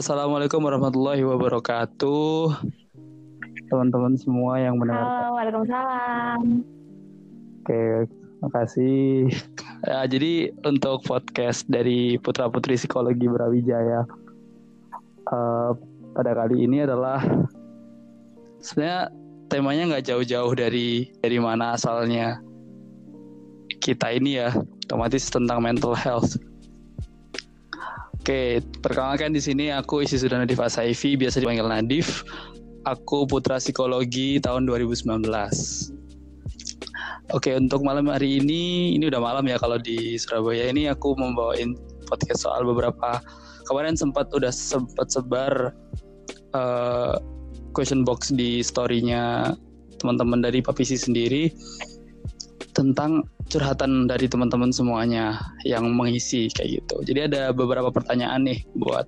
Assalamualaikum warahmatullahi wabarakatuh. Teman-teman semua yang mendengar. Halo, Waalaikumsalam. Oke, makasih. Ya, jadi untuk podcast dari Putra Putri Psikologi Brawijaya uh, pada kali ini adalah sebenarnya temanya nggak jauh-jauh dari dari mana asalnya kita ini ya, otomatis tentang mental health. Oke, perkenalkan di sini aku Isi Sudana Nadif Asaifi, biasa dipanggil Nadif. Aku putra psikologi tahun 2019. Oke, untuk malam hari ini, ini udah malam ya kalau di Surabaya ini aku membawain podcast soal beberapa kemarin sempat udah sempat sebar uh, question box di storynya teman-teman dari Papisi sendiri tentang curhatan dari teman-teman semuanya yang mengisi kayak gitu. Jadi ada beberapa pertanyaan nih buat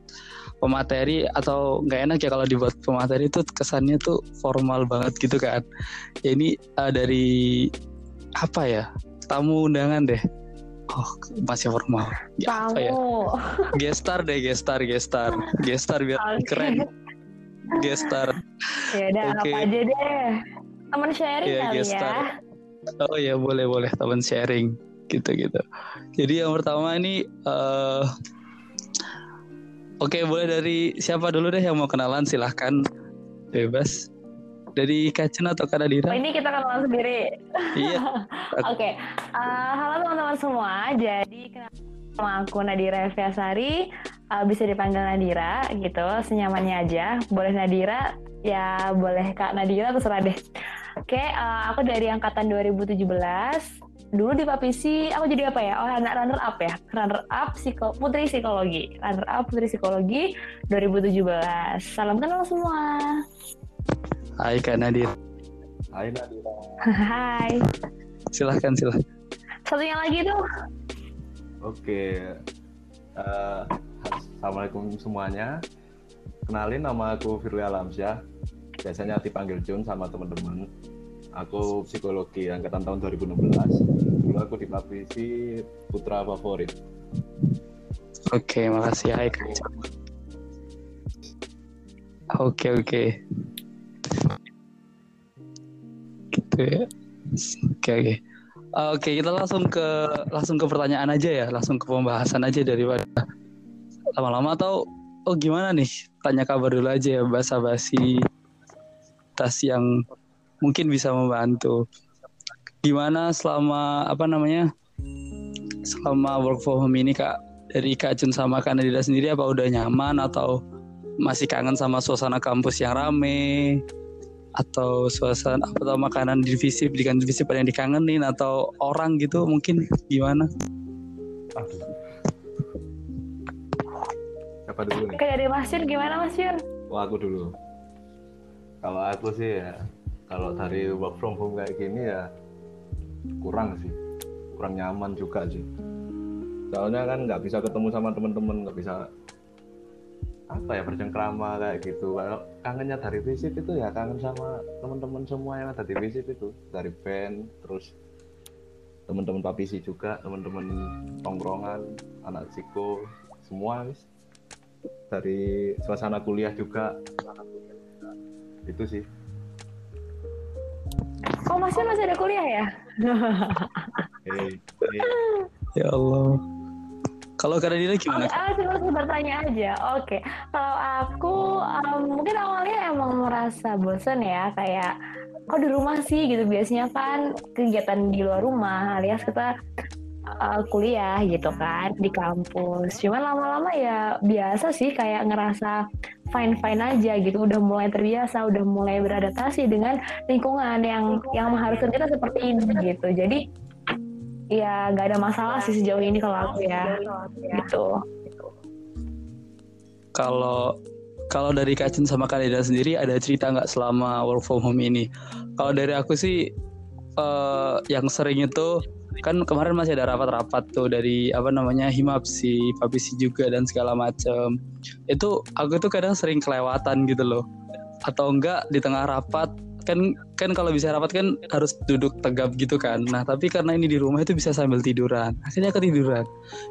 pemateri atau nggak enak ya kalau dibuat pemateri itu kesannya tuh formal banget gitu kan. Ya ini uh, dari apa ya tamu undangan deh. Oh masih formal. Ya, tamu. Apa ya? Gestar deh gestar gestar gestar biar okay. keren. Gestar. Ya udah okay. apa aja deh. Teman sharing ya, kali gestar. ya Oh ya boleh boleh teman sharing gitu gitu. Jadi yang pertama ini uh, Oke okay, boleh dari siapa dulu deh yang mau kenalan silahkan bebas dari Kacen atau Kadadira? Oh, ini kita kenalan sendiri. Iya. Oke, okay. uh, eh, halo teman-teman semua. Jadi kenal sama aku Nadira Eviasari, uh, bisa dipanggil Nadira gitu, senyamannya aja. Boleh Nadira, ya boleh Kak Nadira terserah deh. Oke, uh, aku dari angkatan 2017. Dulu di Papisi, aku jadi apa ya? Oh, anak runner up ya. Runner up psiko, putri psikologi. Runner up putri psikologi 2017. Salam kenal semua. Hai Kak Nadir. Hai Nadira. Hai. Silahkan, silahkan. Satunya lagi tuh. Oke. Uh, Assalamualaikum semuanya. Kenalin nama aku Firly Alamsyah biasanya dipanggil Jun sama teman-teman. Aku psikologi angkatan tahun 2016 dulu aku di putra favorit. Oke makasih. Hai oke oke. Gitu ya. Oke oke. Oke kita langsung ke langsung ke pertanyaan aja ya. Langsung ke pembahasan aja daripada lama-lama atau oh gimana nih? Tanya kabar dulu aja ya basa basi tas yang mungkin bisa membantu. Gimana selama apa namanya? Selama work from home ini Kak dari Kak Jun sama Kak Nadira sendiri apa udah nyaman atau masih kangen sama suasana kampus yang rame atau suasana apa atau makanan divisi pendidikan divisi pada yang dikangenin atau orang gitu mungkin gimana? Siapa dulu nih? Oke dari Mas Yun gimana Mas Yun? Wah aku dulu kalau aku sih ya kalau dari work from home kayak gini ya kurang sih. Kurang nyaman juga sih. Soalnya kan nggak bisa ketemu sama teman-teman nggak bisa apa ya bercengkrama kayak gitu. Kalau kangennya dari visit itu ya kangen sama teman-teman semua yang ada di visit itu. Dari band terus teman-teman papisi juga teman-teman tongkrongan anak siko semua dari suasana kuliah juga itu sih oh masih masih ada kuliah ya hey, hey. ya Allah kalau karena dia gimana? Oh, ah, cuma bertanya aja. Oke, okay. kalau aku um, mungkin awalnya emang merasa bosan ya, kayak kok di rumah sih gitu. Biasanya kan kegiatan di luar rumah, alias kita uh, kuliah gitu kan di kampus. Cuman lama-lama ya biasa sih kayak ngerasa fine fine aja gitu. Udah mulai terbiasa udah mulai beradaptasi dengan lingkungan yang yang mengharuskan kita seperti ini gitu. Jadi ya nggak ada masalah sih sejauh ini kalau aku ya. Gitu. Kalau kalau dari Kacin sama Kaneda sendiri ada cerita nggak selama work from home ini? Kalau dari aku sih uh, yang sering itu kan kemarin masih ada rapat-rapat tuh dari apa namanya himapsi, papisi juga dan segala macam. Itu aku tuh kadang sering kelewatan gitu loh. Atau enggak di tengah rapat kan kan kalau bisa rapat kan harus duduk tegap gitu kan. Nah tapi karena ini di rumah itu bisa sambil tiduran. Akhirnya ketiduran.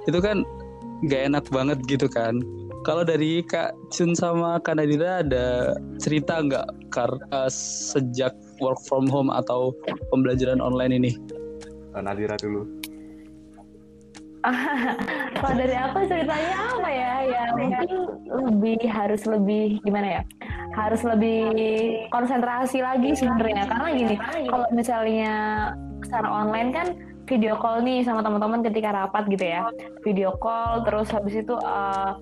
Itu kan nggak enak banget gitu kan. kalau dari Kak Chun sama Kak Nadira ada cerita nggak karena sejak work from home atau pembelajaran online ini? Eh, Nadira dulu. Kalau dari aku ceritanya apa ya? Ya mungkin lebih harus lebih gimana ya? Harus lebih konsentrasi lagi sebenarnya karena gini, kalau misalnya secara online kan video call nih sama teman-teman ketika rapat gitu ya. Video call terus habis itu uh,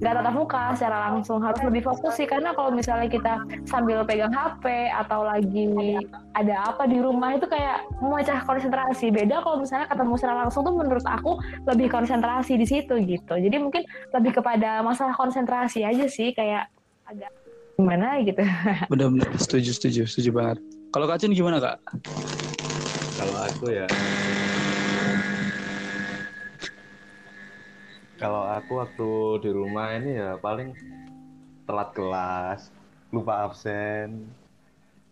gak tatap muka secara langsung. Harus lebih fokus sih karena kalau misalnya kita sambil pegang HP atau lagi ada apa di rumah itu kayak memecah konsentrasi. Beda kalau misalnya ketemu secara langsung tuh menurut aku lebih konsentrasi di situ gitu. Jadi mungkin lebih kepada masalah konsentrasi aja sih kayak agak gimana gitu. Benar-benar setuju setuju setuju banget. Kalau kacin gimana kak kalau aku ya. Kalau aku waktu di rumah ini ya paling telat kelas lupa absen.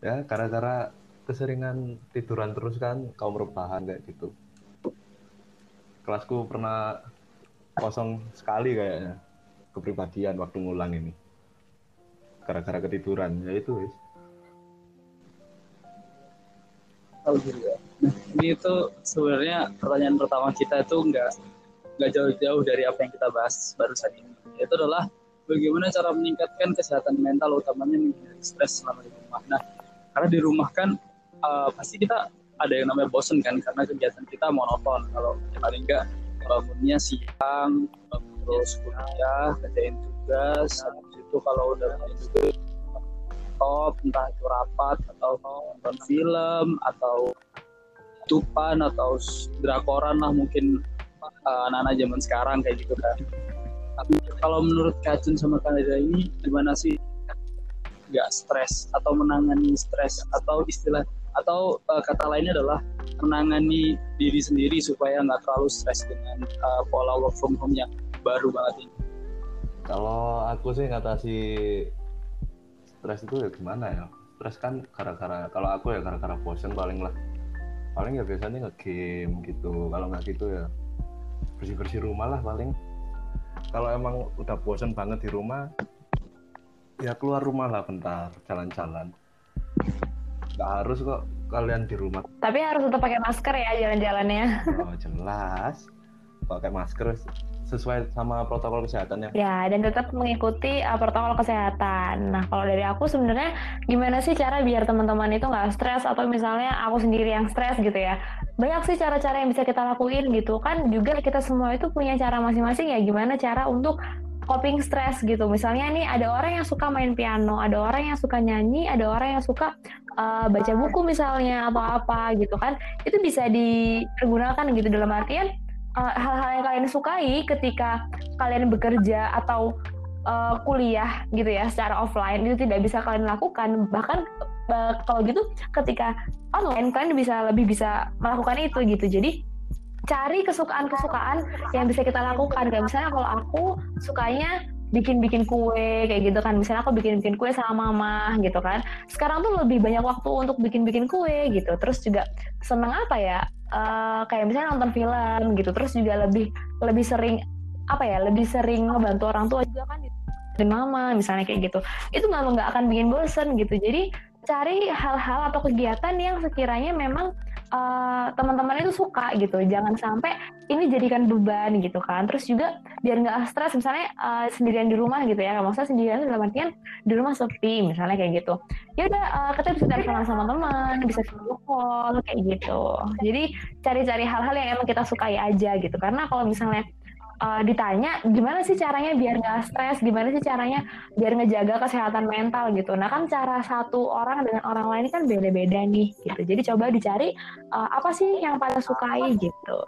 Ya gara-gara keseringan tiduran terus kan kaum rebahan kayak gitu. Kelasku pernah kosong sekali kayaknya kepribadian waktu ngulang ini. Gara-gara ketiduran ya itu wis gitu ya ini itu sebenarnya pertanyaan pertama kita itu nggak nggak jauh-jauh dari apa yang kita bahas barusan ini. Itu adalah bagaimana cara meningkatkan kesehatan mental, utamanya menghindari stres selama di rumah. Nah, karena di rumah kan uh, pasti kita ada yang namanya bosen kan, karena kegiatan kita monoton. Kalau paling enggak bangunnya siang, terus kuliah, kerjain tugas, habis itu kalau udah juga top, entah itu rapat atau nonton film atau tupan atau drakoran lah mungkin uh, anak-anak zaman sekarang kayak gitu kan. Tapi kalau menurut Kacun sama Kanada ini gimana sih nggak stres atau menangani stres atau istilah atau uh, kata lainnya adalah menangani diri sendiri supaya nggak terlalu stres dengan uh, pola work from home yang baru banget ini. Kalau aku sih ngatasi stres itu ya gimana ya? Stres kan gara-gara kalau aku ya gara-gara bosen paling lah. Paling ya biasanya nge-game gitu. Kalau nggak gitu ya bersih-bersih rumah lah paling. Kalau emang udah bosan banget di rumah ya keluar rumah lah bentar jalan-jalan. Nggak harus kok kalian di rumah. Tapi harus tetap pakai masker ya jalan-jalannya. Oh jelas. Pakai masker sesuai sama protokol kesehatan ya. Ya, dan tetap mengikuti uh, protokol kesehatan. Nah, kalau dari aku sebenarnya gimana sih cara biar teman-teman itu nggak stres atau misalnya aku sendiri yang stres gitu ya. Banyak sih cara-cara yang bisa kita lakuin gitu kan. Juga kita semua itu punya cara masing-masing ya gimana cara untuk coping stress gitu. Misalnya nih ada orang yang suka main piano, ada orang yang suka nyanyi, ada orang yang suka uh, baca buku misalnya atau apa gitu kan. Itu bisa dipergunakan gitu dalam artian Eh, hal-hal uh, yang kalian sukai ketika kalian bekerja atau uh, kuliah gitu ya secara offline itu tidak bisa kalian lakukan. Bahkan uh, kalau gitu ketika online kalian bisa lebih bisa melakukan itu gitu. Jadi cari kesukaan-kesukaan yang bisa kita lakukan. Kayak misalnya kalau aku sukanya bikin-bikin kue kayak gitu kan. Misalnya aku bikin-bikin kue sama mama gitu kan. Sekarang tuh lebih banyak waktu untuk bikin-bikin kue gitu. Terus juga seneng apa ya uh, kayak misalnya nonton film gitu terus juga lebih lebih sering apa ya lebih sering ngebantu orang tua juga kan dan mama misalnya kayak gitu. Itu nggak nggak akan bikin bosen gitu. Jadi cari hal-hal atau kegiatan yang sekiranya memang uh, teman-teman itu suka gitu. Jangan sampai ini jadikan beban gitu kan. Terus juga biar nggak stres misalnya uh, sendirian di rumah gitu ya. Maksudnya sendirian dalam artian di rumah sepi misalnya kayak gitu. Ya udah uh, kita bisa teleponan sama teman bisa video call kayak gitu. Jadi cari-cari hal-hal yang emang kita sukai aja gitu. Karena kalau misalnya uh, ditanya gimana sih caranya biar nggak stres, gimana sih caranya biar ngejaga kesehatan mental gitu. Nah kan cara satu orang dengan orang lain kan beda-beda nih gitu. Jadi coba dicari uh, apa sih yang pada sukai gitu.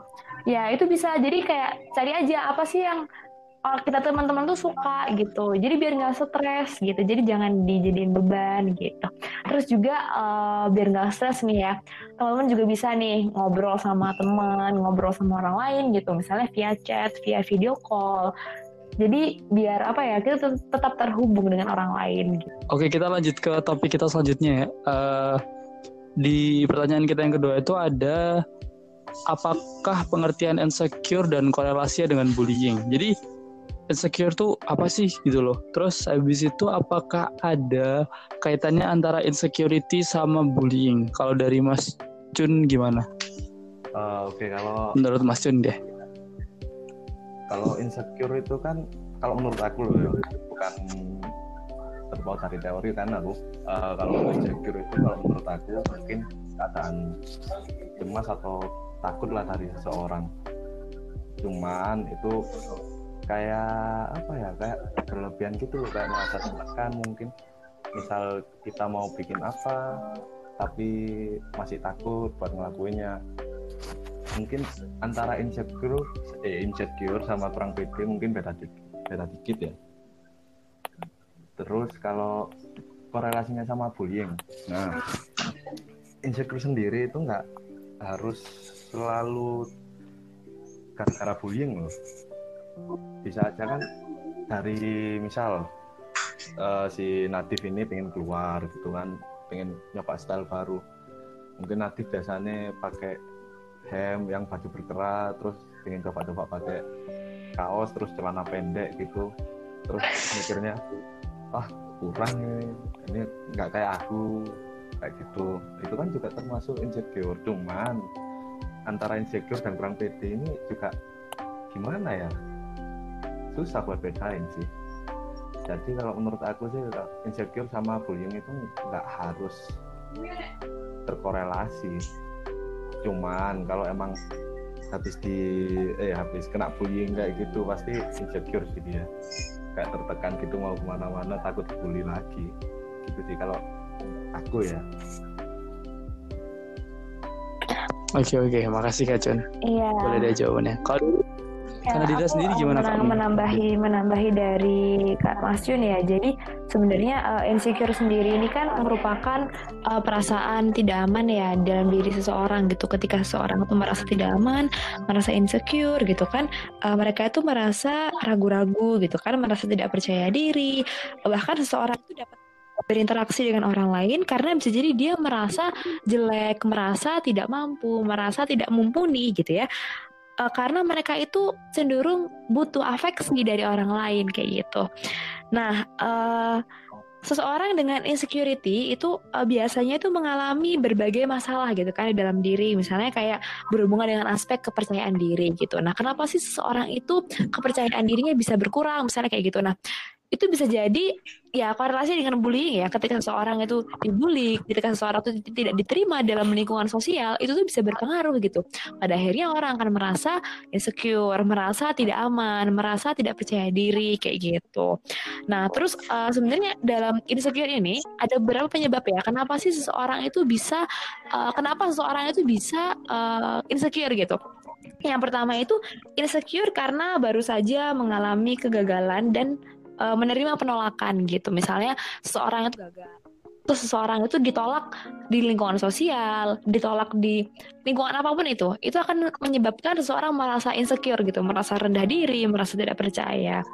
Ya itu bisa jadi kayak cari aja apa sih yang kita teman-teman tuh suka gitu jadi biar nggak stres gitu jadi jangan dijadiin beban gitu terus juga uh, biar nggak stres nih ya teman-teman juga bisa nih ngobrol sama teman ngobrol sama orang lain gitu misalnya via chat via video call jadi biar apa ya kita tetap terhubung dengan orang lain gitu. Oke kita lanjut ke topik kita selanjutnya ya. Uh, di pertanyaan kita yang kedua itu ada apakah pengertian insecure dan korelasinya dengan bullying. Jadi insecure tuh apa sih gitu loh. Terus habis itu apakah ada kaitannya antara insecurity sama bullying? Kalau dari Mas Jun gimana? Uh, Oke, okay, kalau menurut Mas Jun deh. Kalau insecure itu kan kalau menurut aku loh ya, bukan terbawa dari teori kan aku uh, kalau insecure itu kalau menurut aku mungkin keadaan cemas atau takut lah dari seseorang cuman itu kayak apa ya kayak berlebihan gitu kayak merasa tertekan mungkin. Misal kita mau bikin apa tapi masih takut buat ngelakuinnya. Mungkin antara insecure eh insecure sama kurang pede mungkin beda beda dikit ya. Terus kalau korelasinya sama bullying nah insecure sendiri itu nggak harus selalu gara-gara bullying loh bisa aja kan dari misal uh, si Natif ini pengen keluar gitu kan pengen nyoba style baru. Mungkin Natif biasanya pakai hem yang baju berkerat terus pengen coba-coba pakai kaos terus celana pendek gitu. Terus mikirnya ah kurang ini ini nggak kayak aku kayak gitu. Itu kan juga termasuk insecure. Cuman antara insecure dan kurang pede ini juga gimana ya susah buat bedain sih jadi kalau menurut aku sih insecure sama bullying itu nggak harus terkorelasi cuman kalau emang habis di eh habis kena bullying kayak gitu pasti insecure sih dia kayak tertekan gitu mau ke mana-mana takut bully lagi gitu sih kalau aku ya Oke oke, makasih Kak Cun. Iya. Boleh deh jawabannya. Kalau Karena Dida sendiri gimana Kak? Menambahi menambahi dari Kak Mas Jun ya. Jadi sebenarnya uh, insecure sendiri ini kan merupakan uh, perasaan tidak aman ya dalam diri seseorang gitu. Ketika seseorang itu merasa tidak aman, merasa insecure gitu kan, uh, mereka itu merasa ragu-ragu gitu kan, merasa tidak percaya diri. Bahkan seseorang itu dapat berinteraksi dengan orang lain karena bisa jadi dia merasa jelek, merasa tidak mampu, merasa tidak mumpuni gitu ya uh, karena mereka itu cenderung butuh afeksi dari orang lain kayak gitu. Nah, uh, seseorang dengan insecurity itu uh, biasanya itu mengalami berbagai masalah gitu kan di dalam diri. Misalnya kayak berhubungan dengan aspek kepercayaan diri gitu. Nah kenapa sih seseorang itu kepercayaan dirinya bisa berkurang? Misalnya kayak gitu. Nah itu bisa jadi ya korelasi dengan bullying ya. Ketika seseorang itu dibully ketika seseorang itu tidak diterima dalam lingkungan sosial itu tuh bisa berpengaruh gitu. Pada akhirnya orang akan merasa insecure merasa tidak aman merasa tidak percaya diri kayak gitu. Nah terus uh, sebenarnya dalam insecure ini ada beberapa penyebab ya kenapa sih seseorang itu bisa uh, kenapa seseorang itu bisa uh, insecure gitu? Yang pertama itu insecure karena baru saja mengalami kegagalan dan uh, menerima penolakan gitu. Misalnya seseorang itu gagal seseorang itu ditolak di lingkungan sosial, ditolak di lingkungan apa pun itu, itu akan menyebabkan seseorang merasa insecure gitu, merasa rendah diri, merasa tidak percaya.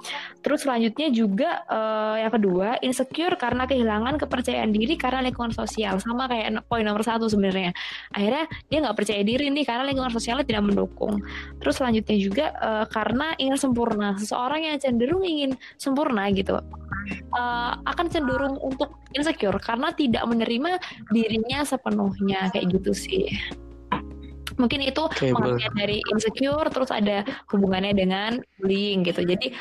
Terus selanjutnya juga uh, yang kedua insecure karena kehilangan kepercayaan diri karena lingkungan sosial, sama kayak poin nomor satu sebenarnya. Akhirnya dia nggak percaya diri nih karena lingkungan sosialnya tidak mendukung. Terus selanjutnya juga uh, karena ingin sempurna, seseorang yang cenderung ingin sempurna gitu, uh, akan cenderung untuk insecure karena tidak menerima dirinya sepenuhnya kayak gitu sih. Mungkin itu okay, pengertian dari insecure terus ada hubungannya dengan bullying gitu. Jadi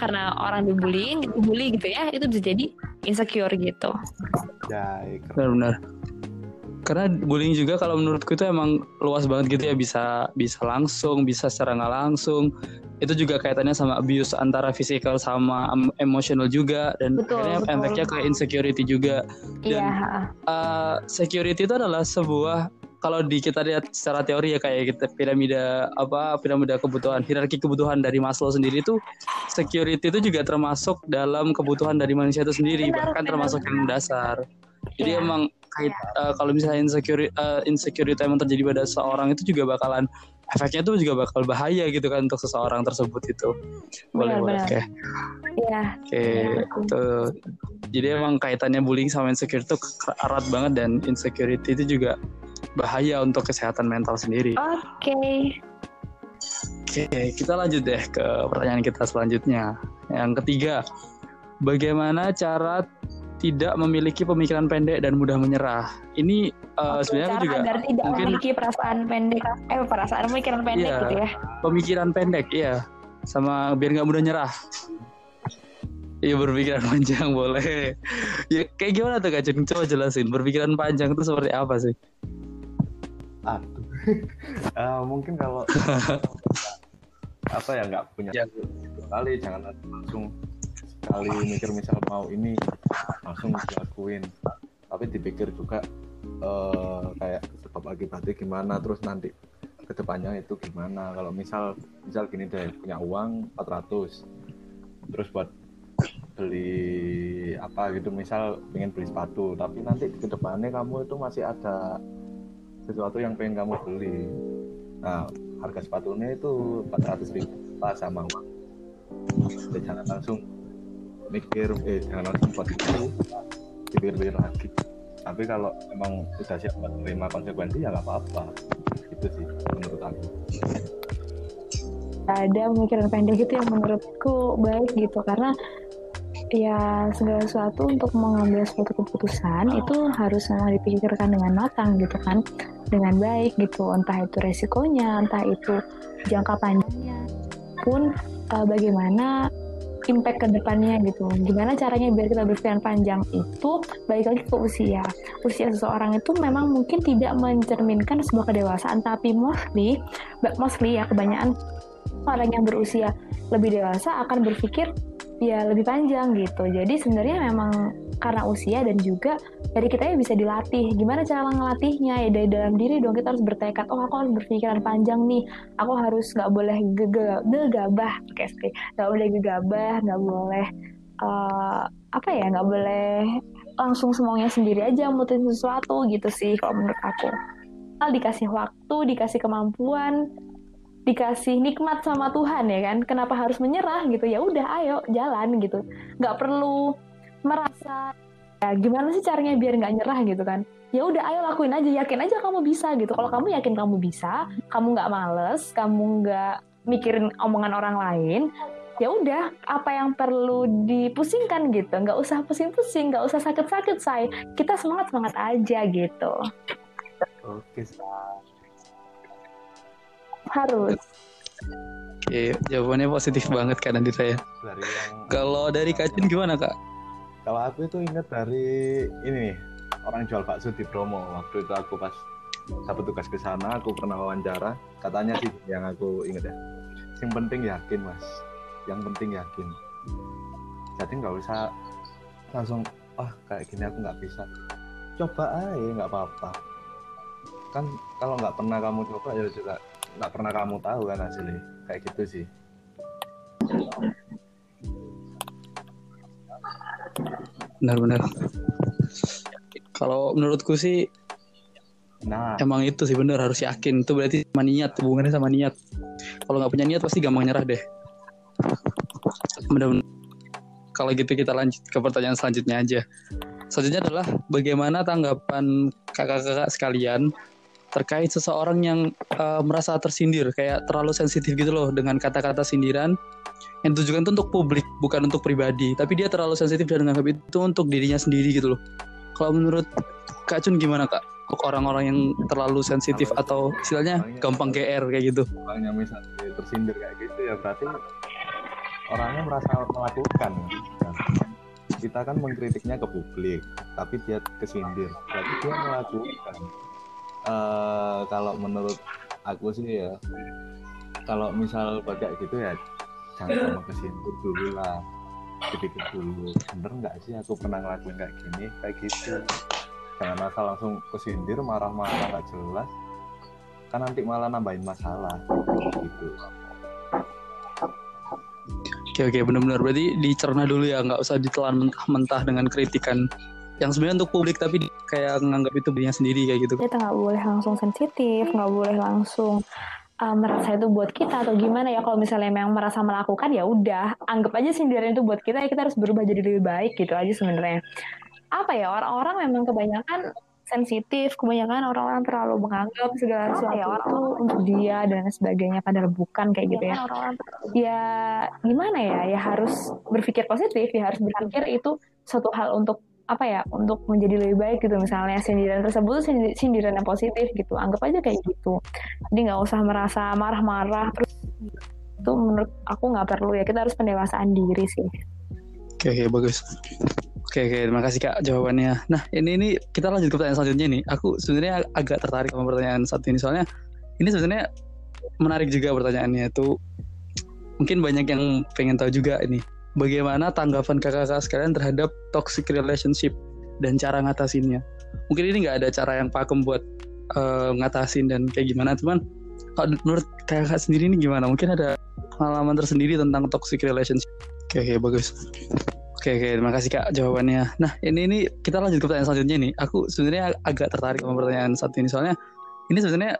karena orang dibullying dibully gitu ya itu bisa jadi insecure gitu. Ya benar-benar karena bullying juga kalau menurutku itu emang luas banget gitu ya bisa bisa langsung bisa secara nggak langsung itu juga kaitannya sama abuse antara fisikal sama emosional juga dan betul, akhirnya betul. efeknya ke insecurity juga dan yeah. Iya, uh, security itu adalah sebuah kalau di kita lihat secara teori ya kayak kita piramida apa piramida kebutuhan hierarki kebutuhan dari Maslow sendiri itu security itu juga termasuk dalam kebutuhan dari manusia itu sendiri benar, bahkan benar, termasuk benar. yang dasar jadi yeah. emang kait uh, kalau misalnya insecurity uh, insecurity yang terjadi pada seorang itu juga bakalan efeknya tuh juga bakal bahaya gitu kan untuk seseorang tersebut itu. Boleh boleh. oke. Iya. Oke itu. Jadi emang kaitannya bullying sama insecurity itu erat banget dan insecurity itu juga bahaya untuk kesehatan mental sendiri. Oke. Okay. oke kita lanjut deh ke pertanyaan kita selanjutnya. Yang ketiga, bagaimana cara tidak memiliki pemikiran pendek dan mudah menyerah. Ini uh, sebenarnya aku juga agar tidak mungkin memiliki perasaan pendek, eh perasaan pemikiran pendek Iya. gitu ya. pemikiran pendek, ya, sama biar nggak mudah nyerah. Iya berpikiran panjang boleh. Ya kayak gimana tuh Kak Jun? Coba jelasin. Berpikiran panjang itu seperti apa sih? Aduh. Eh, mungkin kalau apa ya nggak punya Ya. kali jangan langsung sekali mikir misal mau ini langsung dilakuin. Tapi dipikir juga eh, kayak sebab akibatnya gimana terus nanti ke depannya itu gimana. Kalau misal misal gini deh punya uang 400 terus buat beli apa gitu misal pengen beli sepatu tapi nanti ke depannya kamu itu masih ada sesuatu yang pengen kamu beli. Nah harga sepatunya itu 400 ribu sama uang. Jangan langsung mikir eh jangan buat itu dipikir-pikir lagi. Tapi kalau memang sudah siap menerima konsekuensi ya nggak apa-apa. Itu sih menurut aku. Ada pemikiran pendek itu yang menurutku baik gitu karena ya segala sesuatu untuk mengambil suatu keputusan itu harus memang dipikirkan dengan matang gitu kan dengan baik gitu. Entah itu resikonya entah itu jangka panjangnya pun eh, bagaimana impact ke depannya gitu gimana caranya biar kita berpikiran panjang itu balik lagi ke usia usia seseorang itu memang mungkin tidak mencerminkan sebuah kedewasaan tapi mostly mostly ya kebanyakan orang yang berusia lebih dewasa akan berpikir ya lebih panjang gitu. Jadi sebenarnya memang karena usia dan juga dari kita ya bisa dilatih. Gimana cara ngelatihnya? Ya dari dalam diri dong kita harus bertekad. Oh aku harus berpikiran panjang nih. Aku harus nggak boleh gegabah. Oke, okay, nggak boleh gegabah, nggak boleh eh, apa ya? Nggak boleh langsung semuanya sendiri aja mutusin sesuatu gitu sih kalau menurut aku. Asal dikasih waktu, dikasih kemampuan, dikasih nikmat sama Tuhan ya kan kenapa harus menyerah gitu ya udah ayo jalan gitu nggak perlu merasa ya gimana sih caranya biar nggak nyerah? gitu kan. Ya udah ayo lakuin aja yakin aja kamu bisa gitu. Kalau kamu yakin kamu bisa kamu nggak males kamu nggak mikirin omongan orang lain ya udah apa yang perlu dipusingkan gitu. Nggak usah pusing-pusing nggak usah sakit-sakit say. Kita semangat semangat aja gitu. Oke harus. Oke, jawabannya positif banget kan Andita ya. dari yang Kalau dari Kak Jun gimana Kak? Kalau aku itu ingat dari ini nih orang jual bakso di Bromo. Waktu itu aku pas dapat tugas ke sana aku pernah wawancara. Katanya sih yang aku ingat ya yang penting yakin mas. Yang penting yakin. Jadi nggak usah langsung wah kayak gini aku nggak bisa. Coba aja nggak apa-apa. Kan kalau nggak pernah kamu coba ya juga nggak pernah kamu tahu kan hasilnya. Kayak gitu sih Benar-benar. Kalau menurutku sih nah emang itu sih benar harus yakin. Itu berarti sama niat, hubungannya sama niat. Kalau nggak punya niat pasti gampang nyerah deh. Benar-benar. Kalau gitu kita lanjut ke pertanyaan selanjutnya aja. Selanjutnya adalah bagaimana tanggapan kakak-kakak sekalian terkait seseorang yang eh, merasa tersindir, kayak terlalu sensitif gitu loh dengan kata-kata sindiran yang ditujukan itu untuk publik, bukan untuk pribadi. Tapi dia terlalu sensitif dan menganggap itu untuk dirinya sendiri gitu loh. Kalau menurut Kak Cun gimana Kak? Orang-orang yang terlalu sensitif atau istilahnya gampang GR kayak gitu. orangnya misalnya tersindir kayak gitu ya berarti orangnya merasa melakukan kita kan mengkritiknya ke publik tapi dia kesindir berarti dia melakukan Eh, kalau menurut aku sih ya kalau misal kayak gitu ya jangan sama kesindir dulu lah. Dipikir dulu bener nggak sih aku pernah ngelakuin kayak gini? Kayak gitu. Jangan asal langsung kesindir marah-marah nggak jelas. Kan nanti malah nambahin masalah gitu. Oke oke benar-benar berarti dicerna dulu ya nggak usah ditelan mentah-mentah dengan kritikan yang sebenarnya untuk publik tapi kayak menganggap itu dirinya sendiri kayak gitu. kita nggak boleh langsung sensitif nggak boleh langsung uh, merasa itu buat kita atau gimana ya. Kalau misalnya memang merasa melakukan ya udah anggap aja sindiran itu buat kita ya kita harus berubah jadi lebih baik gitu aja sebenarnya. Apa ya orang-orang memang kebanyakan sensitif kebanyakan orang-orang terlalu menganggap segala sesuatu ya, itu untuk dia dan sebagainya padahal bukan kayak gitu ya. Ya gimana ya ya harus berpikir positif ya harus berpikir itu suatu hal untuk apa ya untuk menjadi lebih baik gitu. Misalnya sindiran tersebut sindiran yang positif gitu. Anggap aja kayak gitu. Jadi nggak usah merasa marah-marah. Terus itu menurut aku nggak perlu ya. Kita harus pendewasaan diri sih. Oke oke bagus. Oke oke. Terima kasih kak jawabannya. Nah ini ini kita lanjut ke pertanyaan selanjutnya nih. Aku sebenarnya agak tertarik sama pertanyaan satu ini. Soalnya ini sebenarnya menarik juga pertanyaannya itu mungkin banyak yang pengen tahu juga ini bagaimana tanggapan kakak-kakak sekalian terhadap toxic relationship dan cara ngatasinnya. Mungkin ini nggak ada cara yang pakem buat uh, ngatasin dan kayak gimana, cuman kalau menurut kakak sendiri ini gimana? Mungkin ada pengalaman tersendiri tentang toxic relationship. Oke, oke bagus. Oke, oke, terima kasih kak jawabannya. Nah, ini ini kita lanjut ke pertanyaan selanjutnya nih. Aku sebenarnya agak tertarik sama pertanyaan satu ini soalnya ini sebenarnya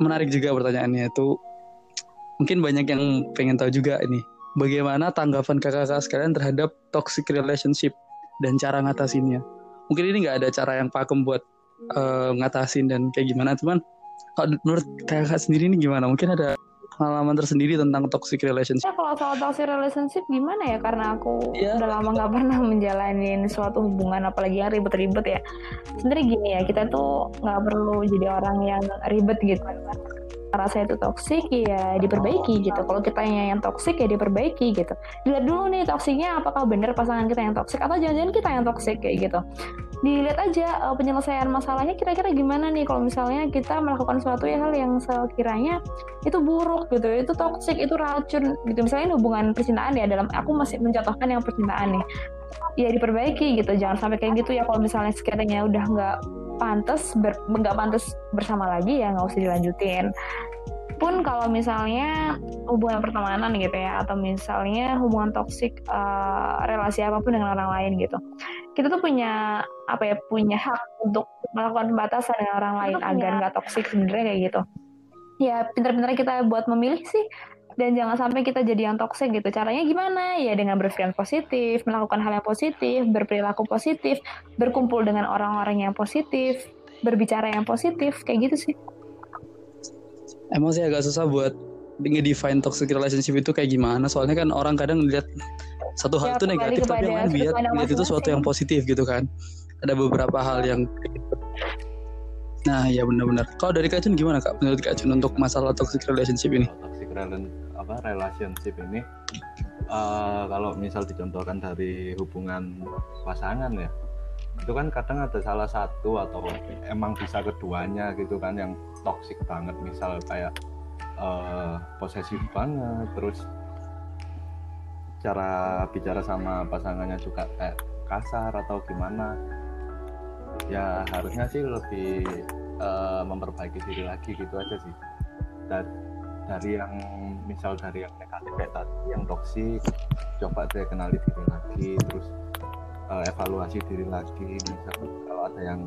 menarik juga pertanyaannya itu mungkin banyak yang pengen tahu juga ini bagaimana tanggapan kakak-kakak sekalian terhadap toxic relationship dan cara ngatasinnya. Mungkin ini nggak ada cara yang pakem buat uh, ngatasin dan kayak gimana, cuman kalau menurut kakak sendiri ini gimana? Mungkin ada pengalaman tersendiri tentang toxic relationship? Ya kalau soal toxic relationship gimana ya? Karena aku ya. udah lama nggak pernah menjalani suatu hubungan apalagi yang ribet-ribet ya. Sebenarnya gini ya, kita tuh nggak perlu jadi orang yang ribet gitu rasa itu toksik ya diperbaiki gitu. Kalau kita yang toksik ya diperbaiki gitu. Dilihat dulu nih toksiknya apakah benar pasangan kita yang toksik atau jangan-jangan kita yang toksik kayak gitu. Dilihat aja uh, penyelesaian masalahnya kira-kira gimana nih kalau misalnya kita melakukan suatu hal yang sekiranya itu buruk gitu itu toksik itu racun gitu. Misalnya hubungan percintaan ya dalam aku masih mencontohkan yang percintaan nih. Ya diperbaiki gitu jangan sampai kayak gitu ya kalau misalnya sekiranya udah nggak pantas nggak pantas bersama lagi ya nggak usah dilanjutin. Pun kalau misalnya hubungan pertemanan gitu ya atau misalnya hubungan toksik uh, relasi apa pun dengan orang lain gitu kita tuh punya apa ya punya hak untuk melakukan pembatasan dengan orang lain agar nggak toksik sebenarnya kayak gitu. Ya pintar-pintar kita buat memilih sih dan jangan sampai kita jadi yang toksik gitu. Caranya gimana? Ya dengan berpikiran positif, melakukan hal yang positif, berperilaku positif, berkumpul dengan orang-orang yang positif, berbicara yang positif, kayak gitu sih. Emang sih agak susah buat ngedefine toxic relationship itu kayak gimana. Soalnya kan orang kadang lihat satu hal ya, itu negatif tapi yang lain lihat, lihat itu sesuatu yang positif gitu kan. Ada beberapa hal yang Nah, ya benar-benar. Kalau dari Kak Jun gimana Kak menurut Kak Jun untuk masalah toxic relationship ini? Toxic apa relationship ini uh, kalau misal dicontohkan dari hubungan pasangan ya itu kan kadang ada salah satu atau emang bisa keduanya gitu kan yang toxic banget. Misal kayak uh, posesif banget terus cara bicara sama pasangannya juga kayak kasar atau gimana ya harusnya sih lebih uh, memperbaiki diri lagi gitu aja sih. Dan dari yang misal dari yang negatif kayak tadi yang toksik coba deh kenali diri lagi terus uh, evaluasi diri lagi. Misal kalau ada yang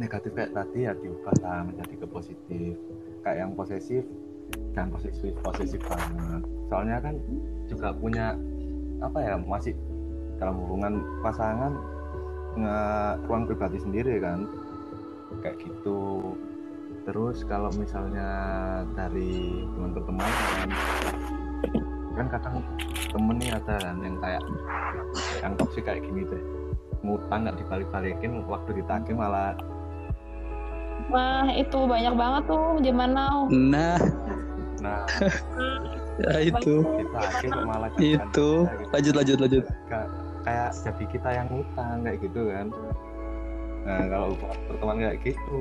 negatif kayak tadi ya diubah lah menjadi ke positif. Kayak yang posesif dan posesif posesif banget. Soalnya kan juga punya apa ya masih dalam hubungan pasangan nggak ruang pribadi sendiri kan. Kayak gitu terus kalau misalnya dari teman pertemanan kan kadang temen nih ada kan yang kayak yang toksik kayak gini deh ngutang nggak dibalik-balikin waktu ditagih malah Wah itu banyak banget tuh zaman now. Nah, nah ya itu. Ditagih kok malah itu. Gitu. Lanjut lanjut lanjut. Kayak jadi kita yang ngutang kayak gitu kan nah kalau pertemuan kayak gitu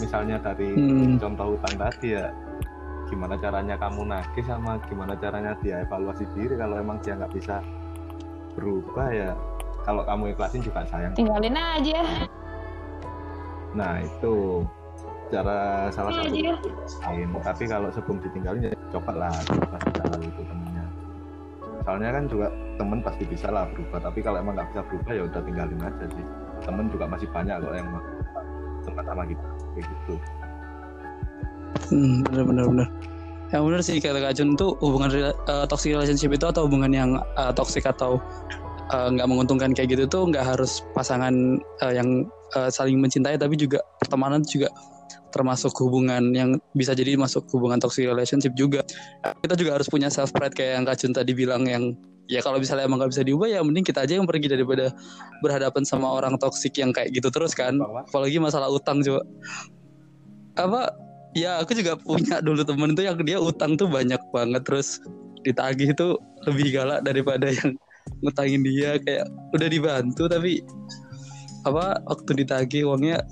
misalnya dari hmm. contoh utang tadi ya gimana caranya kamu nagih sama gimana caranya dia evaluasi diri kalau emang dia nggak bisa berubah ya kalau kamu ikhlasin juga sayang. Tinggalin aja. Nah itu cara salah satu lain. Tapi kalau sebelum ditinggalin ya coba lah pasti jalan itu temennya. Soalnya kan juga temen pasti bisa lah berubah tapi kalau emang nggak bisa berubah ya udah tinggalin aja sih. Temen juga masih banyak kok yang teman sama kita kayak gitu. Hmm, bener bener bener yang bener sih kata Kak Jun tuh hubungan uh, toxic relationship itu atau hubungan yang uh, toxic atau eh, nggak menguntungkan kayak gitu tuh nggak harus pasangan eh, yang eh, saling mencintai tapi juga pertemanan juga termasuk hubungan yang bisa jadi masuk hubungan toxic relationship juga. Kita juga harus punya self pride kayak yang Kak Jun tadi bilang yang ya kalau misalnya emang nggak bisa diubah ya mending kita aja yang pergi daripada berhadapan sama orang toksik yang kayak gitu terus kan. Apalagi masalah utang coba. Apa? Ya aku juga punya dulu temen tuh yang dia utang tuh banyak banget terus ditagih itu lebih galak daripada yang ngutangin dia. Kayak udah dibantu tapi apa waktu ditagih uangnya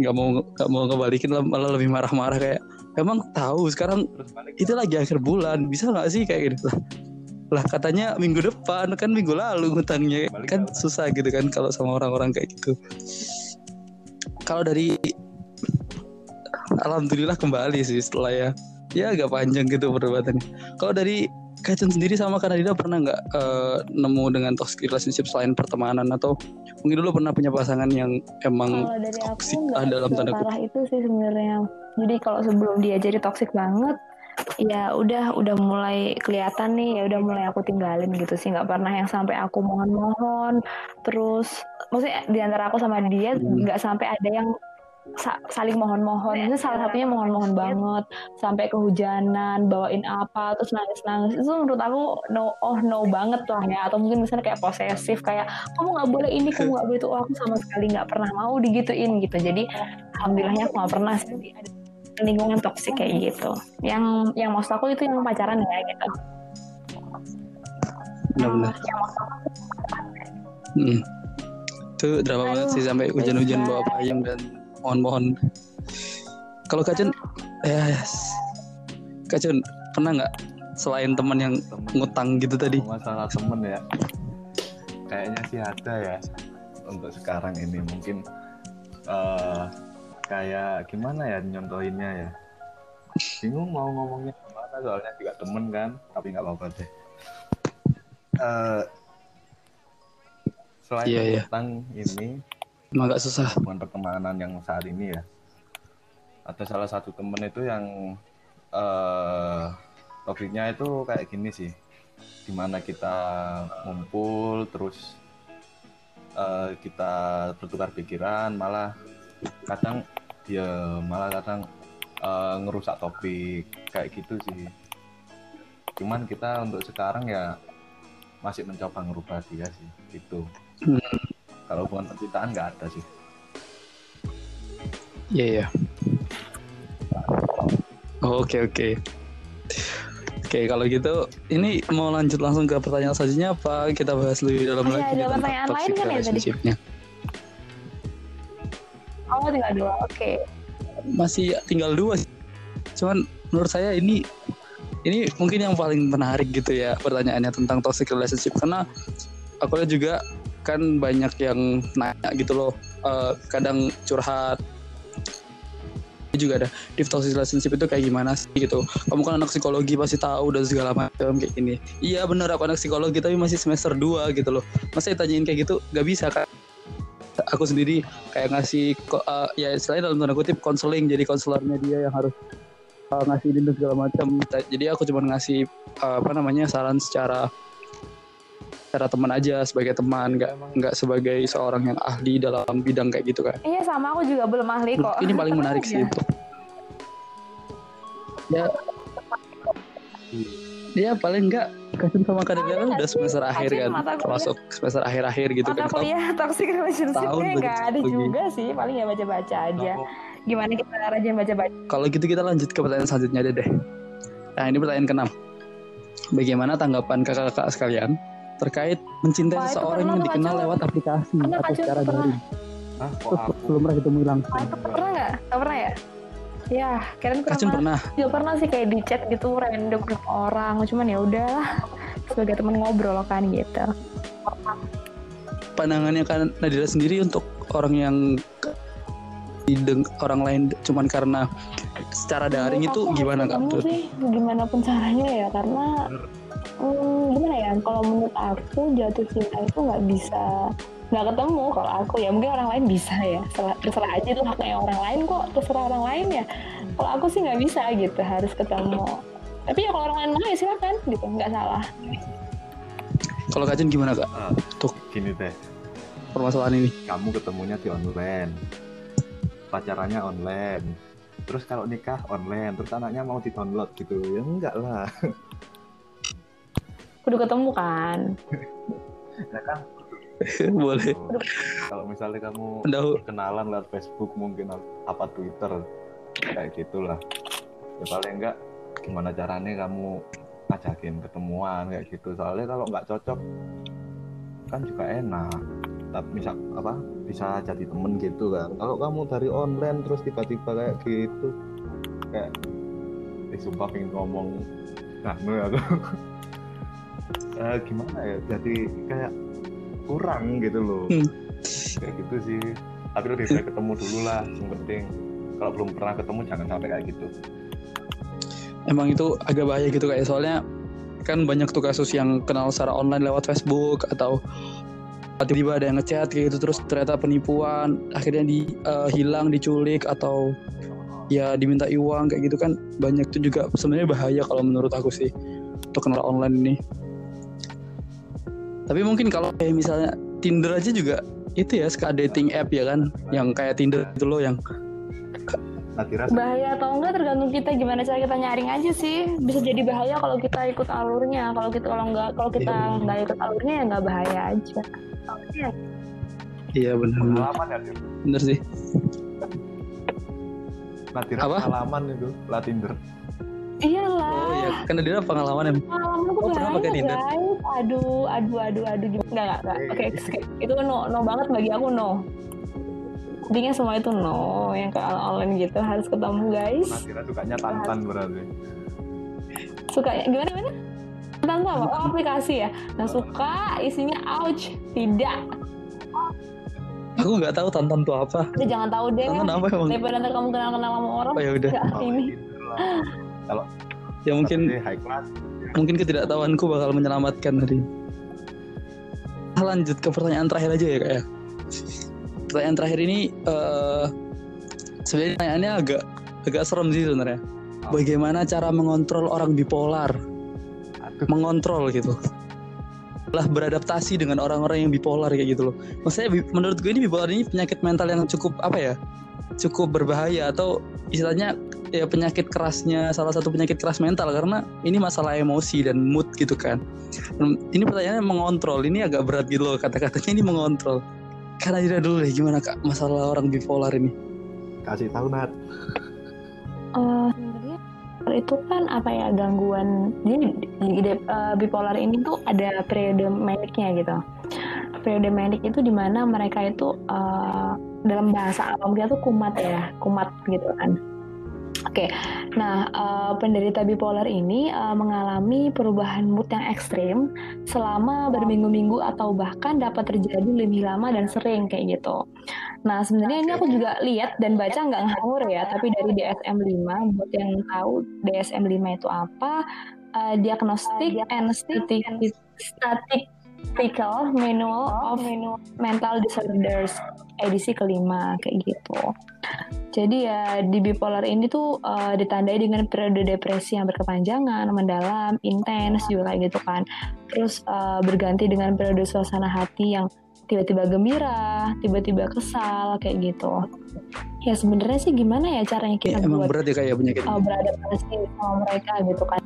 nggak mau nggak mau ngebalikin lah, malah lebih marah-marah kayak emang tahu sekarang itu lagi akhir bulan bisa nggak sih? Kayak gitu lah katanya minggu depan kan minggu lalu ngutangnya. Balik kan nggak? susah gitu kan kalau sama orang-orang kayak gitu. Kalau dari alhamdulillah kembali sih setelah ya. Ya agak panjang gitu perdebatannya kalau dari Kacun sendiri sama Kanadida pernah nggak eh, nemu dengan toxic relationship selain pertemanan? Atau mungkin dulu pernah punya pasangan yang emang Kalau dari toxic aku ah, dalam tanda kutip? itu sih sebenarnya. Jadi kalau sebelum dia jadi toxic banget, ya udah udah mulai kelihatan nih, ya udah mulai aku tinggalin gitu sih. Nggak pernah yang sampai aku mohon-mohon. Terus, maksudnya di antara aku sama dia Hmm. nggak sampai ada yang sa- saling mohon-mohon. Itu salah satunya mohon-mohon banget, sampai kehujanan, bawain apa, terus nangis-nangis. Itu menurut aku no, oh no banget lah ya. Atau mungkin misalnya kayak posesif, kayak kamu nggak boleh ini, kamu nggak boleh itu. Oh, aku sama sekali nggak pernah mau digituin gitu. Jadi alhamdulillahnya aku nggak pernah sih lingkungan toksik kayak gitu. Yang yang maksud aku itu yang pacaran ya gitu. benar-benar Hmm. Itu drama banget Aduh, sih sampai hujan-hujan bawa payung dan mohon-mohon. Kalau Kacun, ya yes. Kacun pernah nggak selain teman yang temen ngutang gitu tadi? Masalah temen ya kayaknya sih ada ya untuk sekarang ini mungkin eh kayak gimana ya nyontohinnya ya bingung mau ngomongnya gimana soalnya juga temen kan tapi nggak apa-apa deh Eh selain Iya, iya. utang ini agak susah. hubungan pertemanan yang saat ini ya ada salah satu temen itu yang eh topiknya itu kayak gini sih di mana kita ngumpul terus eh, kita bertukar pikiran malah kadang dia malah kadang eh, ngerusak topik kayak gitu sih cuman kita untuk sekarang ya masih mencoba ngerubah dia sih gitu Hmm. kalau hubungan percintaan nggak ada sih Iya iya. Oh, Oke oke. Oke kalau gitu ini mau lanjut langsung ke pertanyaan selanjutnya apa kita bahas lebih dalam Masih lagi ada tentang pertanyaan toxic lain kan ya tadi? Oh tinggal dua. Oke. Masih tinggal dua sih. Cuman menurut saya ini ini mungkin yang paling menarik gitu ya pertanyaannya tentang toxic relationship karena aku juga kan banyak yang nanya gitu loh eh, kadang curhat juga ada di toxic relationship itu kayak gimana sih gitu kamu kan anak psikologi pasti tahu dan segala macam kayak gini iya bener aku anak psikologi tapi masih semester 2 gitu loh masa ditanyain kayak gitu gak bisa kan aku sendiri kayak ngasih eh, ya istilahnya dalam tanda kutip konseling jadi konselornya dia yang harus uh, ngasih ini dan segala macam. Jadi aku cuma ngasih uh, apa namanya saran secara secara teman aja sebagai teman nggak nggak sebagai seorang yang ahli dalam bidang kayak gitu kan Iya sama aku juga belum ahli kok. ini paling menarik sih. Itu ya ya paling enggak Kacun sama nggak udah sih? semester akhir Kacun kan termasuk semester akhir-akhir gitu Mata kan kuliah toxic Tahun relationship-nya belajar nggak ada psikologi. juga sih. Paling ya baca-baca aja. Gimana kita rajin baca-baca. Kalau gitu kita lanjut ke pertanyaan selanjutnya deh deh. Nah ini pertanyaan keenam. Bagaimana tanggapan kakak-kakak sekalian terkait mencintai Wah, seseorang yang dikenal Kacun. lewat aplikasi Pernah, atau secara daring? ah kok aku belum pernah ketemu langsung. Ah, itu pernah nggak? Nggak pernah ya? Ya, keren Kacun pernah. pernah. Juga pernah sih kayak di chat gitu random grup orang. Cuman ya udahlah sebagai teman ngobrol kan gitu. Pandangannya kan Nadira sendiri untuk orang yang dideng orang lain cuman karena secara daring itu gimana kak? Menurut- sih gimana pun caranya ya karena hmm, gimana ya kalau menurut aku jatuh cinta itu nggak bisa nggak ketemu kalau aku ya. Mungkin orang lain bisa ya. Terserah, terserah aja itu haknya orang lain kok terserah orang lain ya. Kalau aku sih nggak bisa gitu harus ketemu. Tapi ya kalau orang lain mau ya silakan gitu nggak salah. Kalau Kak Jun gimana Kak? Ah, Tuh. gini teh. Permasalahan ini. kamu ketemunya di online. Pacarannya online. Terus kalau nikah online terus anaknya mau di download gitu ya enggak lah. Kudu ketemu kan. ya kan Boleh. kalau misalnya kamu kenalan lewat Facebook mungkin apa Twitter kayak gitulah. Ya paling enggak gimana caranya kamu ngajakin ketemuan kayak gitu. Soalnya kalau nggak cocok kan juga enak. Tapi bisa apa bisa jadi temen gitu kan. Kalau kamu dari online terus tiba-tiba kayak gitu kayak eh, sumpah pengen ngomong nah aku. Eh, gimana ya? Jadi kayak kurang gitu loh. Hmm. kayak gitu sih. Tapi lebih baik ketemu dulu lah yang penting. Kalau belum pernah ketemu jangan sampai kayak gitu. Emang itu agak bahaya gitu kayak soalnya kan banyak tuh kasus yang kenal secara online lewat Facebook atau tiba-tiba ada yang ngechat kayak gitu terus ternyata penipuan akhirnya di eh, hilang diculik atau ya diminta uang kayak gitu kan. Banyak tuh juga sebenarnya bahaya kalau menurut aku sih untuk kenal online ini tapi mungkin kalau kayak misalnya Tinder aja juga itu ya suka dating app ya kan yang kayak Tinder itu loh yang Nadira Bahaya atau enggak tergantung kita gimana cara kita nyaring aja sih. Bisa jadi bahaya kalau kita ikut alurnya. Kalau kita kalau enggak kalau kita Iya. nggak ikut alurnya ya nggak bahaya aja. iya benar pengalaman ya Dir? bener sih Nadira Apa? pengalaman itu lah Tinder Iyalah. oh iya kan ada pengalaman yang Pengalaman aku Oh, pernah pakai Tinder? guys. Aduh, aduh, aduh, aduh. Enggak, enggak, enggak. Oke, skip. itu no, no banget bagi aku no. Intinya semua itu no. Yang ke online gitu harus ketemu guys. Nadira sukanya tantan berarti Suka gimana gimana? Tentang apa? Oh aplikasi ya. Nah suka isinya ouch. Tidak. aku nggak tahu tantan tuh apa Udah jangan tahu deh. tantan apa emang Daripada ntar kamu kenal-kenal sama orang. oh ya udah Oh, ini. Lah. ya mungkin high class mungkin ketidaktahuanku bakal menyelamatkan hari ini. Ah, lanjut ke pertanyaan terakhir aja ya kak ya. Pertanyaan terakhir ini eh sebenarnya pertanyaannya agak agak serem sih sebenarnya. Bagaimana cara mengontrol orang bipolar? Aduh. Mengontrol gitu. Lah beradaptasi dengan orang-orang yang bipolar kayak gitu loh. Maksudnya menurut gue ini bipolar ini penyakit mental yang cukup apa ya cukup berbahaya atau istilahnya ya penyakit kerasnya salah satu penyakit keras mental karena ini masalah emosi dan mood gitu kan. Dan ini pertanyaannya mengontrol ini agak berat gitu loh kata-katanya ini mengontrol. Karena aja dulu deh gimana kak masalah orang bipolar ini? Kasih tahu Nat. Eh, sebenarnya itu kan apa ya gangguan jadi di- di- eh, bipolar ini tuh ada periode maniknya gitu. Periode manik itu di mana mereka itu eh, dalam bahasa awam kita tuh kumat ya kumat gitu kan oke nah eh, penderita bipolar ini eh, mengalami perubahan mood yang ekstrim selama berminggu-minggu atau bahkan dapat terjadi lebih lama dan sering kayak gitu. Nah, sebenarnya ini aku juga lihat dan baca nggak ngawur ya, tapi dari DSM-5, buat yang tahu DSM-5 itu apa, uh, Diagnostic and Stati- Statistical Manual of Mental Disorders, edisi kelima, kayak gitu. Jadi ya di bipolar ini tuh uh, ditandai dengan periode depresi yang berkepanjangan, mendalam, intens juga kayak gitu kan. Terus uh, berganti dengan periode suasana hati yang tiba-tiba gembira, tiba-tiba kesal kayak gitu. Ya sebenarnya sih gimana ya caranya ya, kita emang buat berat ya kayak penyakit uh, beradaptasi sama mereka gitu kan.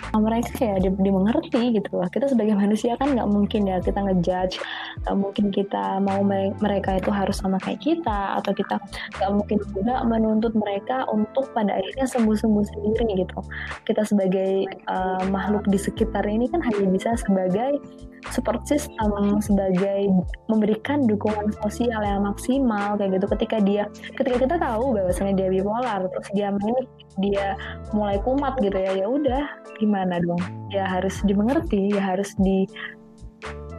Sama mereka ya di- dimengerti gitu lah. Kita sebagai manusia kan nggak mungkin ya kita ngejudge, nggak mungkin kita mau me- mereka itu harus sama kayak kita atau kita nggak mungkin juga menuntut mereka untuk pada akhirnya sembuh-sembuh sendiri gitu. Kita sebagai uh, makhluk di sekitar ini kan hanya bisa sebagai support system, sebagai memberikan dukungan sosial yang maksimal kayak gitu. Ketika dia ketika kita tahu bahwasannya dia bipolar terus dia manik dia mulai kumat gitu ya ya udah gimana dong? Ya harus dimengerti ya harus di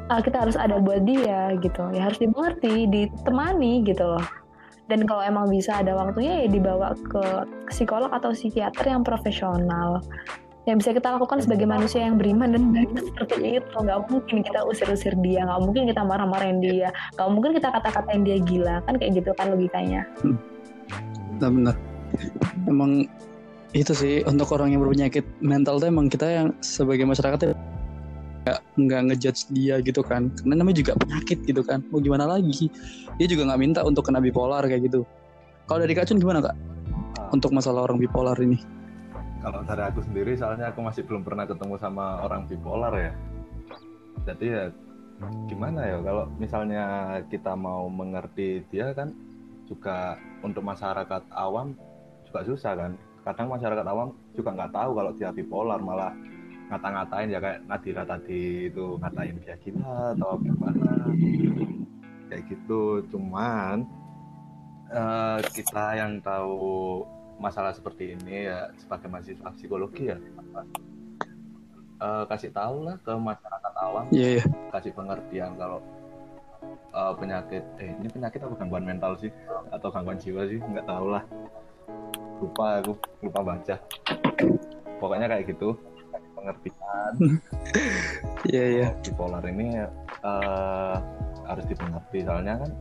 ah, kita harus ada buat dia gitu. Ya harus dimengerti ditemani gitu loh. Dan kalau emang bisa ada waktunya ya dibawa ke psikolog atau psikiater yang profesional yang bisa kita lakukan sebagai manusia yang beriman dan baik seperti itu. Nggak mungkin kita usir-usir dia. Nggak mungkin kita marah-marahin dia. Nggak mungkin kita kata-katain dia gila. Kan kayak gitu kan logikanya. Benar-benar. Emang itu sih untuk orang yang berpenyakit mental tuh emang kita yang sebagai masyarakat ya nggak nggak ngejudge dia gitu kan. Karena namanya juga penyakit gitu kan. Mau gimana lagi? Dia juga nggak minta untuk kena bipolar kayak gitu. Kalau dari kacun gimana kak? Untuk masalah orang bipolar ini kalau dari aku sendiri soalnya aku masih belum pernah ketemu sama orang bipolar ya. Jadi ya gimana ya kalau misalnya kita mau mengerti dia kan juga untuk masyarakat awam juga susah kan. Kadang masyarakat awam juga nggak tahu kalau dia bipolar malah ngata-ngatain ya kayak Nadira tadi itu ngatain dia gila atau gimana. Kayak gitu cuman eh, kita yang tahu masalah seperti ini ya sebagai mahasiswa psikologi ya eh, kasih tahu lah ke masyarakat awam iya iya. kasih pengertian kalau eh, penyakit eh ini penyakit apa? Gangguan mental sih atau gangguan jiwa sih nggak tahu lah. Lupa aku lupa baca. Pokoknya kayak gitu kasih pengertian. Iya iya. Bipolar ini eh, harus dimengerti. Soalnya kan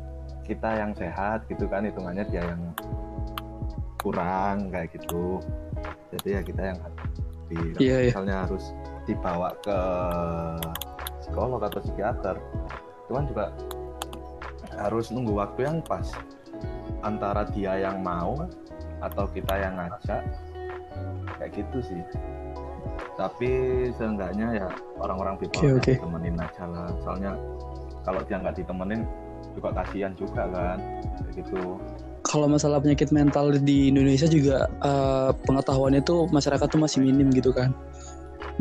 kita yang sehat gitu kan hitungannya dia yang kurang kayak gitu. Jadi ya kita yang di kalau Iya, misalnya harus dibawa ke psikolog atau psikiater. Itu kan juga harus nunggu waktu yang pas antara dia yang mau atau kita yang ngajak. Kayak gitu sih. Tapi seenggaknya ya orang-orang bipolar Oke, oke. ditemenin aja lah. Soalnya kalau dia nggak ditemenin juga kasihan juga kan. Kayak gitu kalau masalah penyakit mental di Indonesia juga eh, pengetahuannya tuh masyarakat tuh masih minim gitu kan.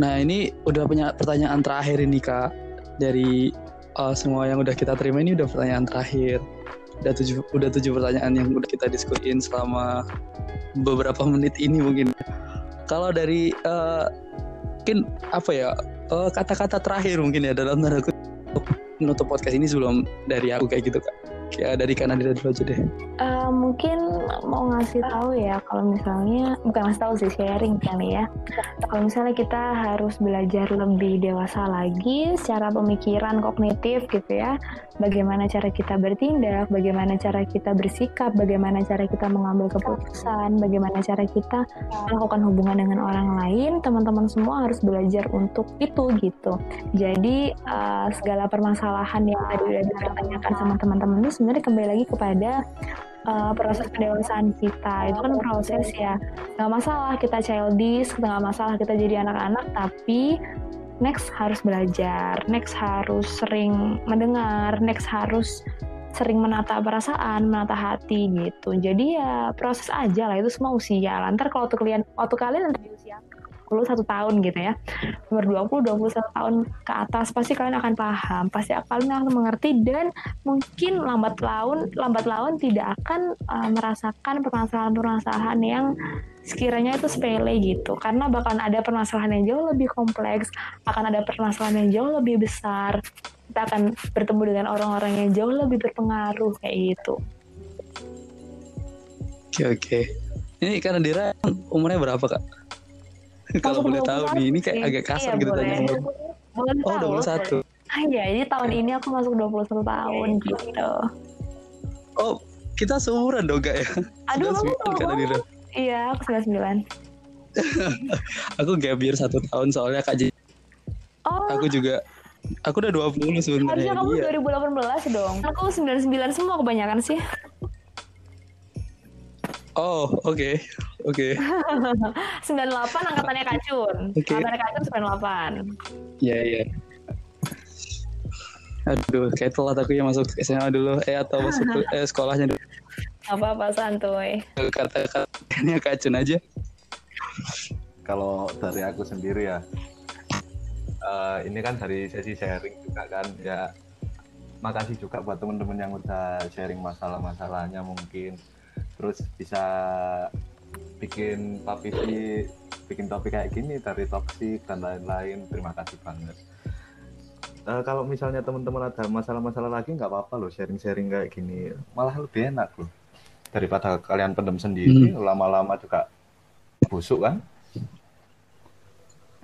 Nah ini udah punya pertanyaan terakhir ini kak dari eh, semua yang udah kita terima ini udah pertanyaan terakhir. Udah tujuh udah tujuh pertanyaan yang udah kita diskusin selama beberapa menit ini mungkin. Kalau dari eh, mungkin apa ya kata-kata terakhir mungkin ya dalam tanda kutip menutup podcast ini sebelum dari aku kayak gitu kak. Kayak dari kanan dulu aja deh. Eh, mungkin mau ngasih tahu ya kalau misalnya bukan ngasih tahu sih sharing kali ya kalau misalnya kita harus belajar lebih dewasa lagi secara pemikiran kognitif gitu ya bagaimana cara kita bertindak bagaimana cara kita bersikap bagaimana cara kita mengambil keputusan bagaimana cara kita melakukan hubungan dengan orang lain teman-teman semua harus belajar untuk itu gitu. Jadi eh, segala permasalahan yang tadi udah dipertanyakan sama teman-teman ini sebenarnya kembali lagi kepada uh, proses pendewasaan kita. Itu kan proses ya nggak masalah kita childish nggak masalah kita jadi anak-anak tapi next harus belajar next harus sering mendengar next harus sering menata perasaan, menata hati gitu. Jadi ya proses aja lah itu semua usia. Lantar kalau waktu kalian waktu kalian di usia 10 satu tahun gitu ya umur 20 21 tahun ke atas pasti kalian akan paham pasti kalian akan mengerti dan mungkin lambat laun lambat laun tidak akan uh, merasakan permasalahan-permasalahan yang sekiranya itu sepele gitu karena bahkan ada permasalahan yang jauh lebih kompleks akan ada permasalahan yang jauh lebih besar kita akan bertemu dengan orang-orang yang jauh lebih berpengaruh kayak gitu Oke oke. Ini karena Dira umurnya berapa kak? Kalau boleh tahu 21 nih, ini kayak agak kasar Iya, gitu boleh. tanya. Boleh Oh tahu. 21. Ah iya, jadi tahun ini aku masuk 21 tahun gitu. Oh kita seumuran dong kak ya? Aduh, kamu 99 kak Dira. Iya, aku 99. Aku gap year satu tahun soalnya kak. Jadi Oh, Aku juga. Aku udah 20 sebenarnya. harusnya kamu Iya. 2018 dong. Aku 99 semua kebanyakan sih. Oh oke oke. 98 angkatannya Kacun. Oke. Angkatannya Kacun 98. Iya iya. Aduh, kayak telat aku yang masuk SMA dulu, eh atau masuk eh, sekolahnya dulu. Apa-apa santuy. Kata-katanya kacun aja. kalau dari aku sendiri ya eh, ini kan dari sesi sharing juga kan ya makasih juga buat teman-teman yang udah sharing masalah-masalahnya mungkin. Terus bisa bikin topik bikin topik kayak gini dari toksik dan lain-lain. Terima kasih banget. Eh, kalau misalnya teman-teman ada masalah-masalah lagi nggak apa-apa loh sharing-sharing kayak gini. Malah lebih enak loh daripada kalian pendem sendiri lama-lama juga busuk kan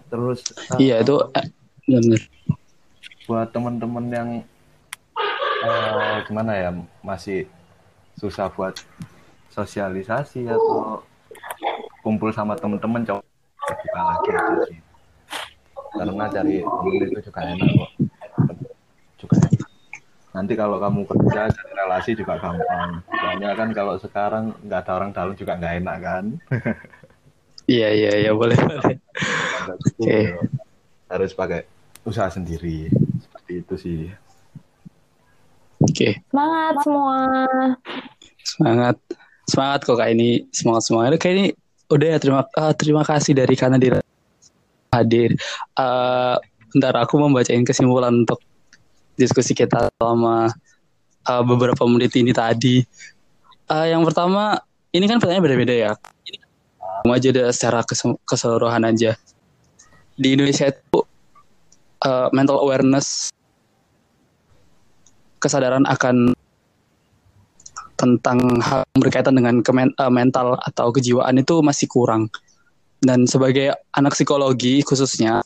terus eh, Iya itu eh, benar. buat teman-teman yang eh, gimana ya masih susah buat sosialisasi atau kumpul sama teman-teman coba lagi aja sih karena cari temen itu juga enak kok. Nanti kalau kamu kerja cari relasi juga gampang soalnya kan kalau sekarang nggak ada orang dalam juga nggak enak kan Iya iya iya boleh boleh. Oke. ya. harus pakai usaha sendiri seperti itu sih Oke Semangat semua. semangat semangat kok kak ini semangat semangat kayak ini udah ya terima eh, terima kasih dari karena di hadir. Eh bentar aku membacain kesimpulan untuk diskusi kita selama eh, beberapa menit ini tadi. Eh, yang pertama ini kan pertanyaan beda-beda ya. Mau aja deh secara keseluruhan aja. Di Indonesia itu eh, mental awareness kesadaran akan tentang hal berkaitan dengan kemen- eh, mental atau kejiwaan itu masih kurang. Dan sebagai anak psikologi khususnya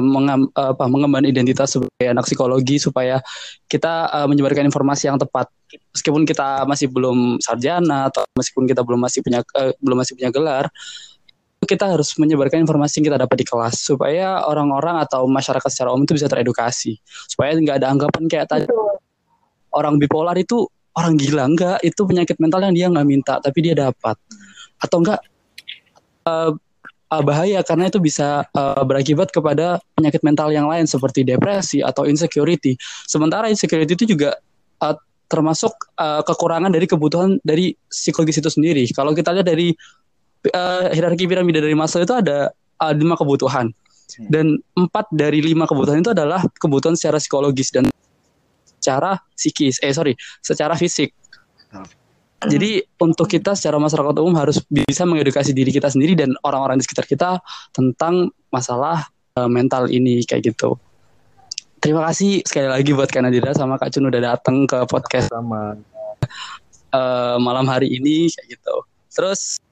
mengam- apa, mengemban identitas sebagai anak psikologi supaya kita eh, menyebarkan informasi yang tepat. Meskipun kita masih belum sarjana atau meskipun kita belum masih punya eh, belum masih punya gelar, kita harus menyebarkan informasi yang kita dapat di kelas supaya orang-orang atau masyarakat secara umum itu bisa teredukasi. Supaya nggak ada anggapan kayak tadi orang bipolar itu orang gila enggak itu penyakit mental yang dia nggak minta tapi dia dapat. Atau enggak eh, eh, bahaya karena itu bisa eh, berakibat kepada penyakit mental yang lain seperti depresi atau insecurity. Sementara insecurity itu juga eh, termasuk eh, kekurangan dari kebutuhan dari psikologis itu sendiri. Kalau kita lihat dari eh, hierarki piramida dari Maslow itu ada eh, lima kebutuhan. Dan empat dari lima kebutuhan itu adalah kebutuhan secara psikologis dan secara psikis eh sorry secara fisik jadi untuk kita secara masyarakat umum harus bisa mengedukasi diri kita sendiri dan orang-orang di sekitar kita tentang masalah eh, mental ini kayak gitu terima kasih sekali lagi buat Kak Nadira sama Kak Cun udah datang ke podcast sama eh, malam hari ini kayak gitu. Terus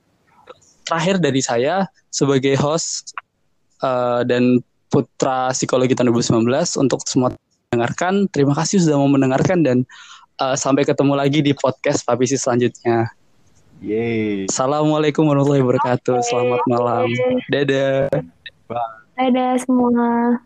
terakhir dari saya sebagai host eh, dan putra psikologi tahun 2019 untuk semua mendengarkan. Terima kasih sudah mau mendengarkan dan eh, sampai ketemu lagi di podcast Papisi selanjutnya. yeay Assalamualaikum warahmatullahi wabarakatuh. Selamat malam. Dadah. Dadah semua.